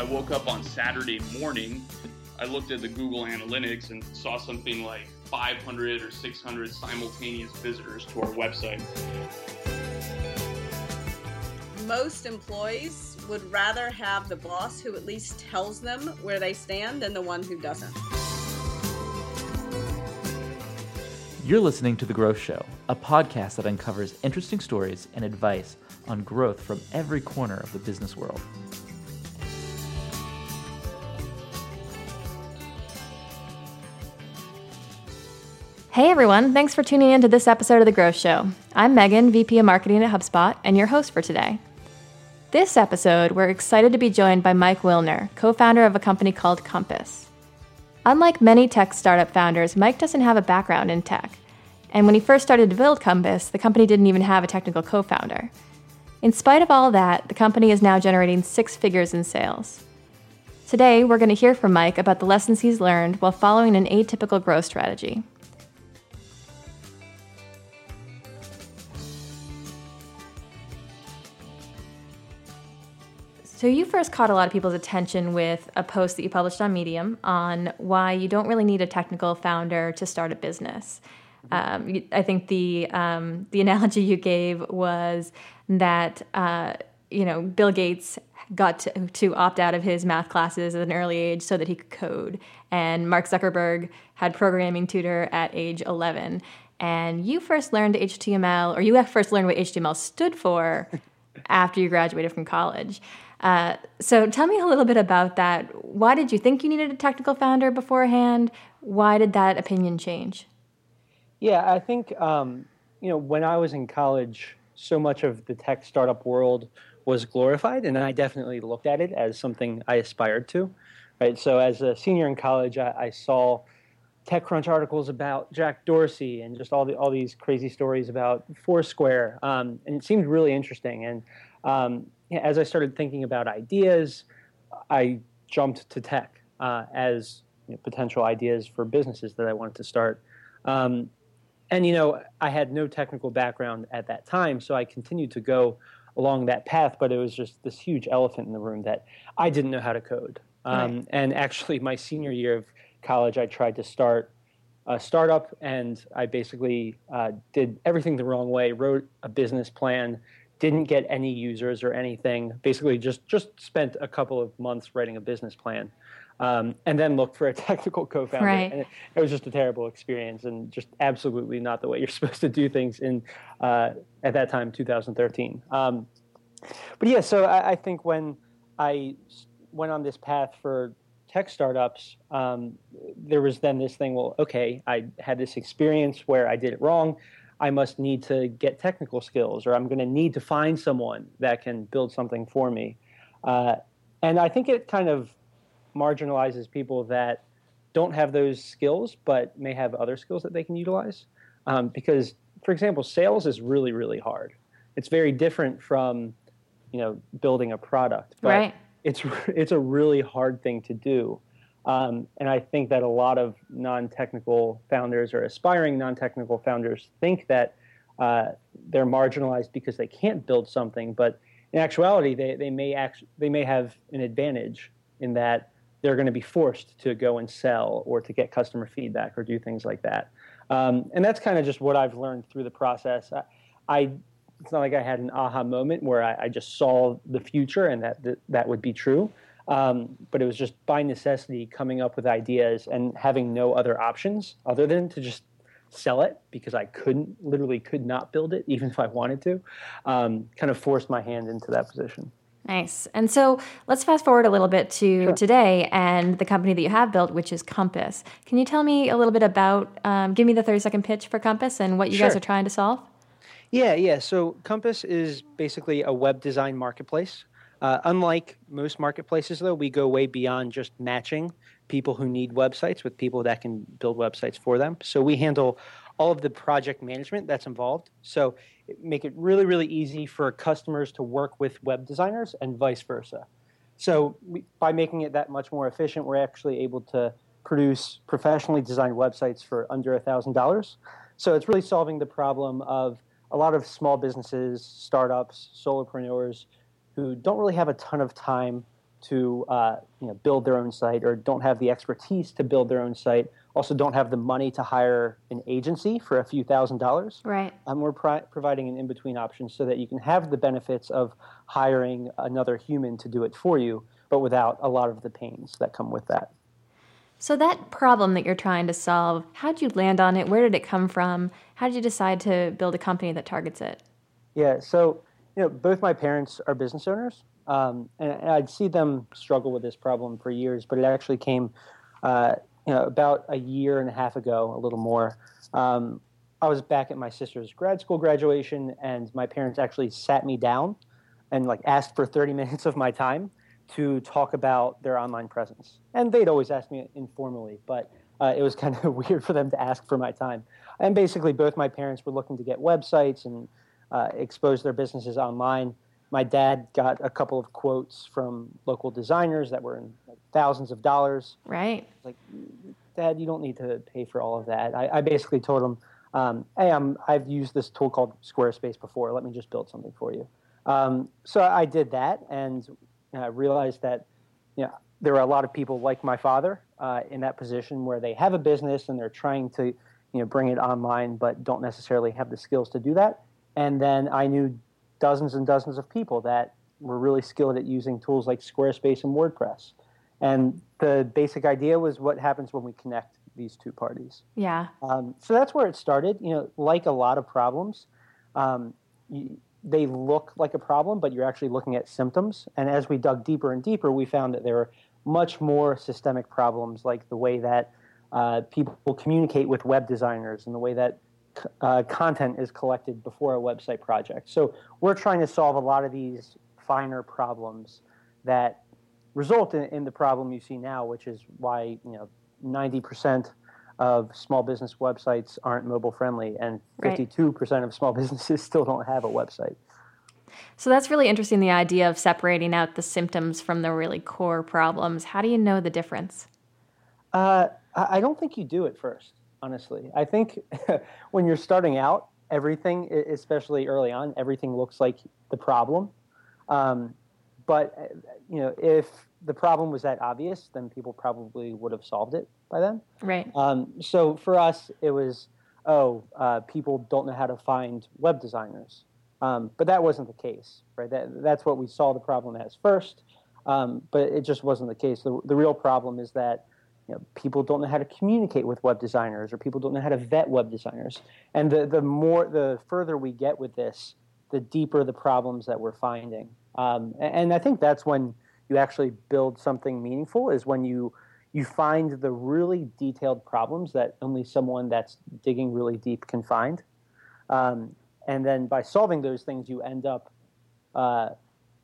I woke up on Saturday morning. I looked at the Google Analytics and saw something like 500 or 600 simultaneous visitors to our website. Most employees would rather have the boss who at least tells them where they stand than the one who doesn't. You're listening to The Growth Show, a podcast that uncovers interesting stories and advice on growth from every corner of the business world. Hey everyone, thanks for tuning in to this episode of The Growth Show. I'm Megan, VP of Marketing at HubSpot, and your host for today. This episode, we're excited to be joined by Mike Wilner, co founder of a company called Compass. Unlike many tech startup founders, Mike doesn't have a background in tech. And when he first started to build Compass, the company didn't even have a technical co founder. In spite of all that, the company is now generating six figures in sales. Today, we're going to hear from Mike about the lessons he's learned while following an atypical growth strategy. So, you first caught a lot of people's attention with a post that you published on Medium on why you don't really need a technical founder to start a business. Um, I think the um, the analogy you gave was that uh, you know Bill Gates got to, to, opt out of his math classes at an early age so that he could code, and Mark Zuckerberg had programming tutor at age 11. And you first learned HTML, or you first learned what HTML stood for after you graduated from college. Uh, so tell me a little bit about that. Why did you think you needed a technical founder beforehand? Why did that opinion change? Yeah, I think um, you know when I was in college, so much of the tech startup world was glorified, and I definitely looked at it as something I aspired to. Right. So as a senior in college, I, I saw TechCrunch articles about Jack Dorsey and just all the all these crazy stories about Foursquare, um, and it seemed really interesting. And um, as I started thinking about ideas, I jumped to tech uh, as you know, potential ideas for businesses that I wanted to start. Um, and you know, I had no technical background at that time, so I continued to go along that path. But it was just this huge elephant in the room that I didn't know how to code. Um, right. And actually, my senior year of college, I tried to start a startup, and I basically uh, did everything the wrong way. Wrote a business plan, didn't get any users or anything. Basically, just just spent a couple of months writing a business plan, um, and then looked for a technical co-founder. Right. And it, it, was just a terrible experience, and just absolutely not the way you're supposed to do things in uh, at that time, 2013. Um, but yeah, so I, I, think when I went on this path for tech startups, um, there was then this thing. Well, okay, I had this experience where I did it wrong. I must need to get technical skills, or I'm going to need to find someone that can build something for me. Uh, and I think it kind of marginalizes people that don't have those skills, but may have other skills that they can utilize. Um, because, for example, sales is really, really hard. It's very different from, you know, building a product. But right. It's it's a really hard thing to do. Um, and I think that a lot of non-technical founders or aspiring non-technical founders think that uh, they're marginalized because they can't build something, but in actuality, they, they may act, they may have an advantage in that they're going to be forced to go and sell or to get customer feedback or do things like that. Um, and that's kind of just what I've learned through the process. I, I, it's not like I had an aha moment where I, I just saw the future and that that, that would be true. Um, but it was just by necessity coming up with ideas and having no other options other than to just sell it because I couldn't, literally could not build it even if I wanted to. Um, kind of forced my hand into that position. Nice. And so let's fast forward a little bit to sure. today and the company that you have built, which is Compass. Can you tell me a little bit about, um, give me the 30 second pitch for Compass and what you sure. guys are trying to solve? Yeah, yeah. So Compass is basically a web design marketplace. Uh, unlike most marketplaces, though, we go way beyond just matching people who need websites with people that can build websites for them. So we handle all of the project management that's involved. So make it really, really easy for customers to work with web designers and vice versa. So we, by making it that much more efficient, we're actually able to produce professionally designed websites for under $1,000. So it's really solving the problem of a lot of small businesses, startups, solopreneurs who don't really have a ton of time to uh, you know, build their own site or don't have the expertise to build their own site, also don't have the money to hire an agency for a few thousand dollars. Right. Um, we're pro- providing an in between option so that you can have the benefits of hiring another human to do it for you, but without a lot of the pains that come with that. So, that problem that you're trying to solve, how did you land on it? Where did it come from? How did you decide to build a company that targets it? Yeah, so you know, both my parents are business owners, um, and, and, I'd see them struggle with this problem for years. But it actually came, uh, you know, about a year and a half ago, a little more. Um, I was back at my sister's grad school graduation, and my parents actually sat me down and like asked for 30 minutes of my time to talk about their online presence. And they'd always ask me informally, but uh, it was kind of weird for them to ask for my time. And basically, both my parents were looking to get websites and uh, expose their businesses online. My dad got a couple of quotes from local designers that were in like, thousands of dollars. Right. Like, Dad, you don't need to pay for all of that. I, I basically told him, um, "Hey, I'm, I've used this tool called Squarespace before. Let me just build something for you." Um, so I did that, and I realized that you know, there are a lot of people like my father uh, in that position where they have a business and they're trying to you know bring it online, but don't necessarily have the skills to do that. And then I knew dozens and dozens of people that were really skilled at using tools like Squarespace and WordPress. And the basic idea was what happens when we connect these two parties. Yeah. Um, so that's where it started. You know, like a lot of problems, um, you, they look like a problem, but you're actually looking at symptoms. And as we dug deeper and deeper, we found that there were much more systemic problems, like the way that uh, people communicate with web designers and the way that uh, content is collected before a website project. So we're trying to solve a lot of these finer problems that result in, in the problem you see now, which is why you know 90% of small business websites aren't mobile friendly, and 52% right. of small businesses still don't have a website. So that's really interesting the idea of separating out the symptoms from the really core problems. How do you know the difference? Uh, I don't think you do at first, honestly. I think when you're starting out, everything, especially early on, everything looks like the problem. Um, but uh, you know, if the problem was that obvious, then people probably would have solved it by then. Right. Um, so for us, it was, oh, uh, people don't know how to find web designers. Um, but that wasn't the case, right? That, that's what we saw the problem as first, um, but it just wasn't the case. The, the real problem is that you know, people don't know how to communicate with web designers, or people don't know how to vet web designers. And the, the more, the further we get with this, the deeper the problems that we're finding. Um, and, I think that's when you actually build something meaningful is when you you find the really detailed problems that only someone that's digging really deep can find. Um, and then by solving those things, you end up uh,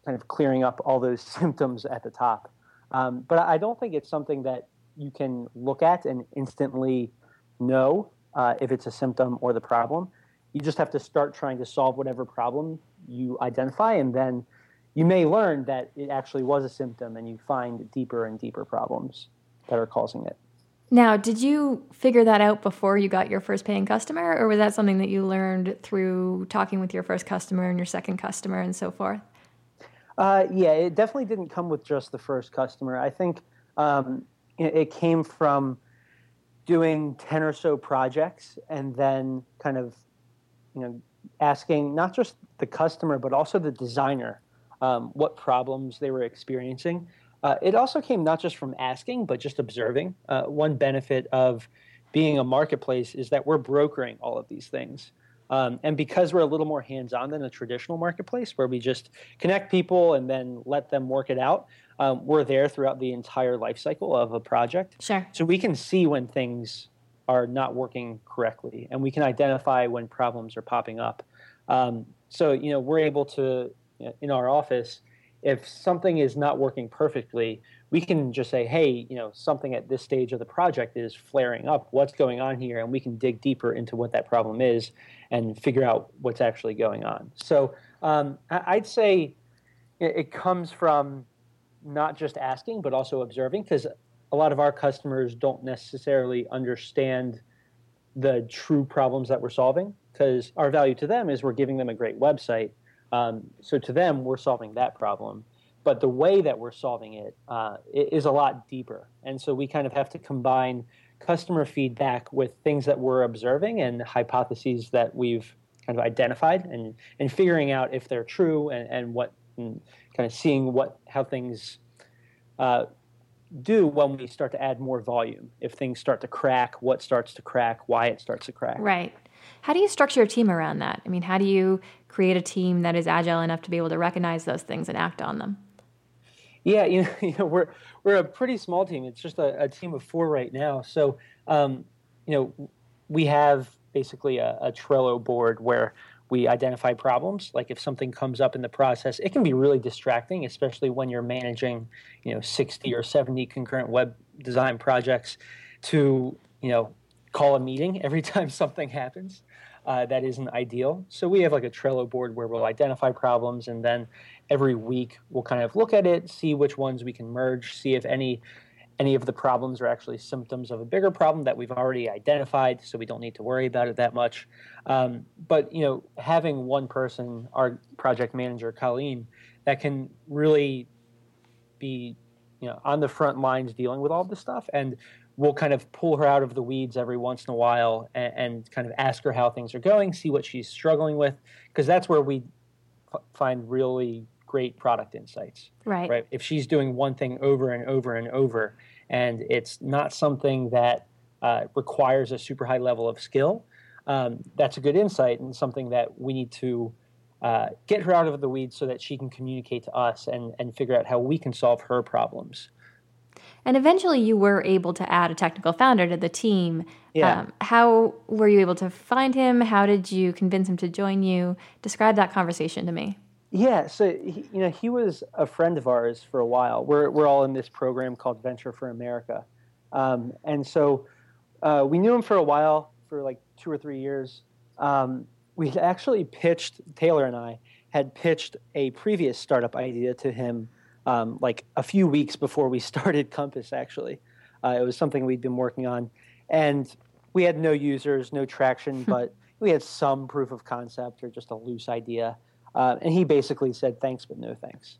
kind of clearing up all those symptoms at the top. Um, but I don't think it's something that you can look at and instantly know uh, if it's a symptom or the problem. You just have to start trying to solve whatever problem you identify, and then you may learn that it actually was a symptom, and you find deeper and deeper problems that are causing it. Now, did you figure that out before you got your first paying customer, or was that something that you learned through talking with your first customer and your second customer and so forth? Uh, yeah, it definitely didn't come with just the first customer. I think um, it came from doing 10 or so projects and then kind of, you know, asking not just the customer, but also the designer um, what problems they were experiencing uh, it also came not just from asking, but just observing. Uh, one benefit of being a marketplace is that we're brokering all of these things. Um, and because we're a little more hands on than a traditional marketplace where we just connect people and then let them work it out, um, we're there throughout the entire life cycle of a project. Sure. So we can see when things are not working correctly and we can identify when problems are popping up. Um, so, you know, we're able to, you know, in our office, if something is not working perfectly, we can just say, hey, you know, something at this stage of the project is flaring up. What's going on here? And we can dig deeper into what that problem is and figure out what's actually going on. So um, I'd say it comes from not just asking, but also observing, because a lot of our customers don't necessarily understand the true problems that we're solving, because our value to them is we're giving them a great website um, so to them, we're solving that problem. But the way that we're solving it uh, is a lot deeper. And so we kind of have to combine customer feedback with things that we're observing and hypotheses that we've kind of identified and, and figuring out if they're true and, and what and kind of seeing what how things uh, do when we start to add more volume. If things start to crack, what starts to crack, why it starts to crack. Right. How do you structure a team around that? I mean, how do you create a team that is agile enough to be able to recognize those things and act on them? Yeah, you know, you know we're we're a pretty small team. It's just a, a team of four right now. So, um, you know, we have basically a, a Trello board where we identify problems like if something comes up in the process it can be really distracting especially when you're managing you know 60 or 70 concurrent web design projects to you know call a meeting every time something happens uh, that isn't ideal so we have like a trello board where we'll identify problems and then every week we'll kind of look at it see which ones we can merge see if any any of the problems are actually symptoms of a bigger problem that we've already identified, so we don't need to worry about it that much. Um, but you know, having one person, our project manager Colleen, that can really be you know on the front lines dealing with all this stuff, and we'll kind of pull her out of the weeds every once in a while and, and kind of ask her how things are going, see what she's struggling with, because that's where we f- find really great product insights. Right. Right. If she's doing one thing over and over and over, and it's not something that uh, requires a super high level of skill, um, that's a good insight and something that we need to uh, get her out of the weeds so that she can communicate to us and, and figure out how we can solve her problems. And eventually, you were able to add a technical founder to the team. Yeah. Um, how were you able to find him? How did you convince him to join you? Describe that conversation to me. Yeah, so he, you know he was a friend of ours for a while. We're we're all in this program called Venture for America, um, and so uh, we knew him for a while, for like two or three years. Um, we actually pitched Taylor and I had pitched a previous startup idea to him um, like a few weeks before we started Compass. Actually, uh, it was something we'd been working on, and we had no users, no traction, but we had some proof of concept or just a loose idea. Uh, and he basically said thanks, but no thanks.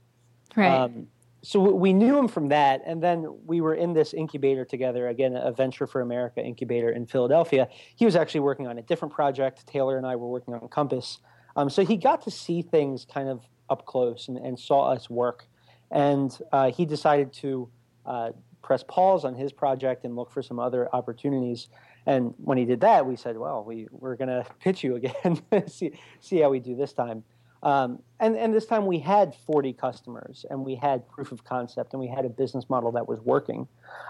Right. Um, so we knew him from that, and then we were in this incubator together again, a Venture for America incubator in Philadelphia. He was actually working on a different project. Taylor and I were working on Compass, um, so he got to see things kind of up close and, and saw us work. And uh, he decided to uh, press pause on his project and look for some other opportunities. And when he did that, we said, "Well, we we're going to pitch you again, see see how we do this time." Um, and, and this time we had 40 customers and we had proof of concept and we had a business model that was working.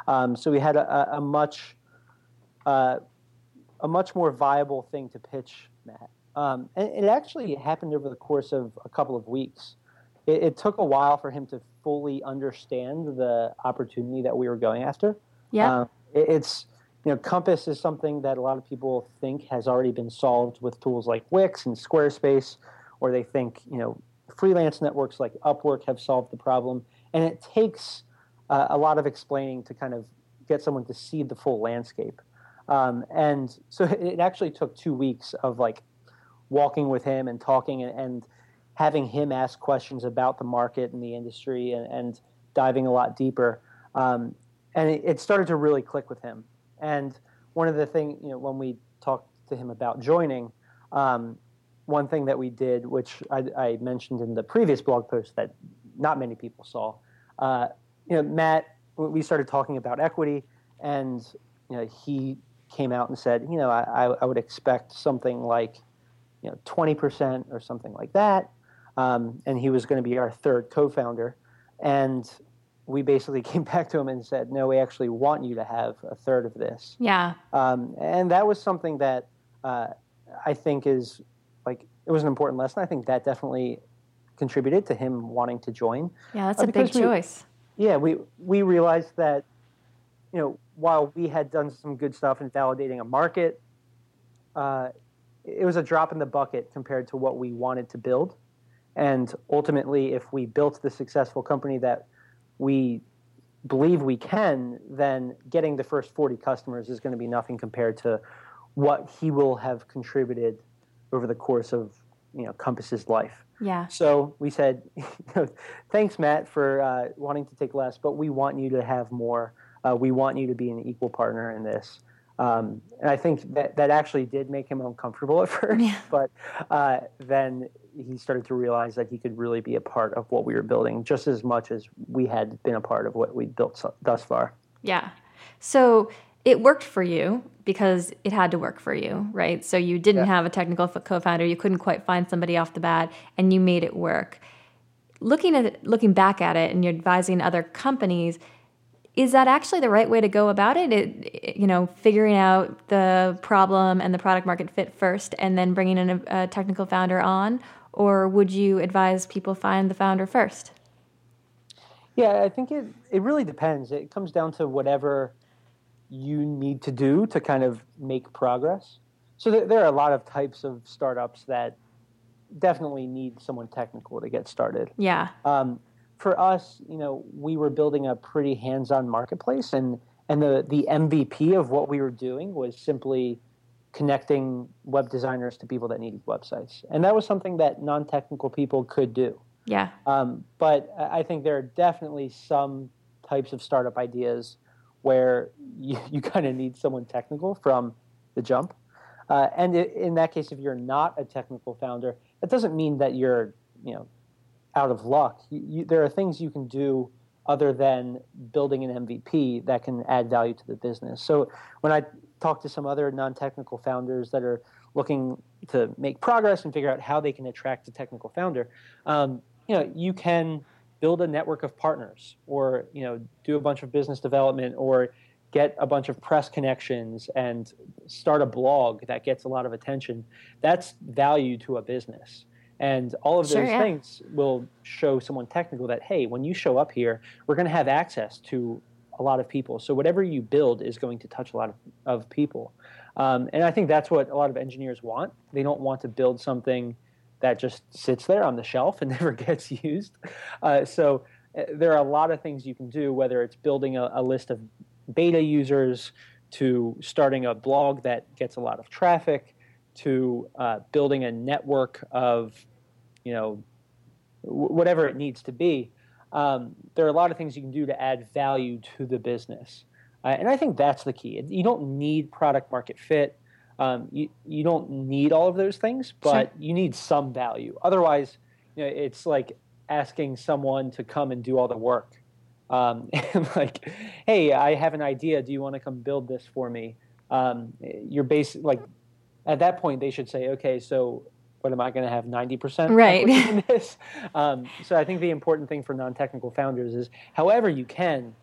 Um, so we had a, a much uh, a much more viable thing to pitch Matt. Um, and it actually happened over the course of a couple of weeks. It, it, took a while for him to fully understand the opportunity that we were going after. Yeah, uh, it, it's you know Compass is something that a lot of people think has already been solved with tools like Wix and Squarespace or they think you know freelance networks like Upwork have solved the problem, and it takes uh, a lot of explaining to kind of get someone to see the full landscape. Um, and so it actually took two weeks of like walking with him and talking and, and having him ask questions about the market and the industry and, and diving a lot deeper. Um, and it, it, started to really click with him. And one of the things, you know, when we talked to him about joining, um, one thing that we did, which I, I, mentioned in the previous blog post that not many people saw, uh, you know, Matt, we started talking about equity, and you know, he came out and said, you know, I, I would expect something like, you know, 20% or something like that, um, and he was going to be our third co-founder, and we basically came back to him and said, no, we actually want you to have a third of this. Yeah. Um, and that was something that uh, I think is it was an important lesson. I think that definitely contributed to him wanting to join. Yeah, that's uh, a big we, choice. Yeah, we we realized that you know while we had done some good stuff in validating a market, uh, it was a drop in the bucket compared to what we wanted to build. And ultimately, if we built the successful company that we believe we can, then getting the first 40 customers is going to be nothing compared to what he will have contributed over the course of you know Compass's life. Yeah. So we said, thanks, Matt, for uh, wanting to take less, but we want you to have more. Uh, we want you to be an equal partner in this. Um, and I think that that actually did make him uncomfortable at first, Yeah. but uh, then he started to realize that he could really be a part of what we were building just as much as we had been a part of what we'd built so, thus far. Yeah. So it worked for you because it had to work for you, right? So you didn't Yeah. have a technical co founder, you couldn't quite find somebody off the bat, and you made it work. Looking at looking back at it, and you're advising other companies, is that actually the right way to go about it? it? it- You know, figuring out the problem and the product market fit first, and then bringing in a, a technical founder on, or would you advise people find the founder first? Yeah, I think it, it really depends. It comes down to whatever you need to do to kind of make progress. So there, there are a lot of types of startups that definitely need someone technical to get started. Yeah. Um, for us, you know, we were building a pretty hands-on marketplace, and and the the MVP of what we were doing was simply connecting web designers to people that needed websites, and that was something that non-technical people could do. Yeah. Um, but I I think there are definitely some types of startup ideas where you, you kind of need someone technical from the jump. Uh, and in that case, if you're not a technical founder, that doesn't mean that you're, you know, out of luck. You, you, there are things you can do other than building an MVP that can add value to the business. So when I talk to some other non-technical founders that are looking to make progress and figure out how they can attract a technical founder, um, you know, you can build a network of partners, or you know, do a bunch of business development, or get a bunch of press connections and start a blog that gets a lot of attention. That's value to a business. And all of Sure, those yeah. things will show someone technical that, hey, when you show up here, we're going to have access to a lot of people. So whatever you build is going to touch a lot of, of people. Um, and I think that's what a lot of engineers want. They don't want to build something that just sits there on the shelf and never gets used. Uh, so uh, there are a lot of things you can do, whether it's building a, a list of beta users, to starting a blog that gets a lot of traffic, to uh, building a network of, you know, w- whatever it needs to be. Um, there are a lot of things you can do to add value to the business. Uh, and I think that's the key. You don't need product market fit. Um, you, you don't need all of those things, but you need some value. Otherwise, you know, it's like asking someone to come and do all the work. Um, like, hey, I have an idea. Do you want to come build this for me? Um, you're basic like at that point they should say, okay, so what am I going to have ninety percent Right. in this? Um, so I think the important thing for non-technical founders is, however you can,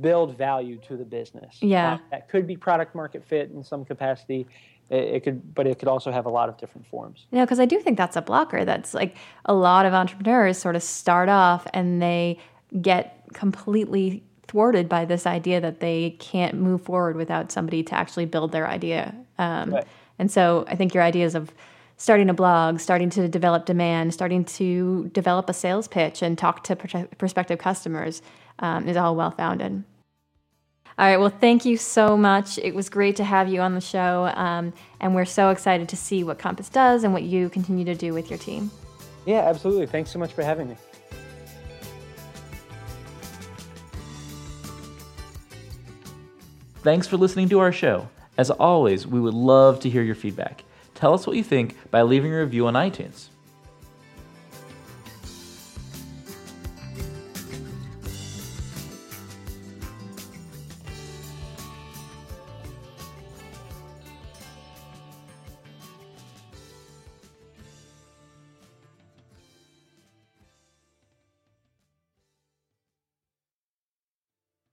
build value to the business. Yeah. Uh, that could be product market fit in some capacity. It, it could, but it could also have a lot of different forms. You know, because I do think that's a blocker. That's like a lot of entrepreneurs sort of start off and they get completely thwarted by this idea that they can't move forward without somebody to actually build their idea. Um, Right. And so I think your ideas of starting a blog, starting to develop demand, starting to develop a sales pitch and talk to pr- prospective customers um, is all well founded. All right. Well, thank you so much. It was great to have you on the show. Um, and we're so excited to see what Compass does and what you continue to do with your team. Yeah, absolutely. Thanks so much for having me. Thanks for listening to our show. As always, we would love to hear your feedback. Tell us what you think by leaving a review on iTunes.